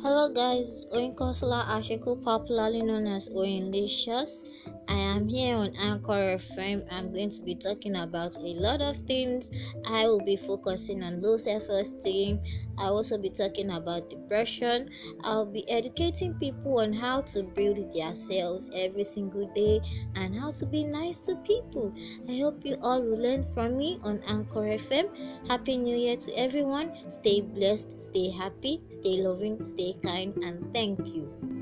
Hello guys, Oin Kosala Ashiku, popularly known as Licious. I am here on Anchor FM. I'm going to be talking about a lot of things. I will be focusing on low self-esteem. I'll also be talking about depression. I'll be educating people on how to build themselves every single day and how to be nice to people. I hope you all will learn from me on Anchor FM. Happy New Year to everyone. Stay blessed, stay happy, stay loving, stay kind, and thank you.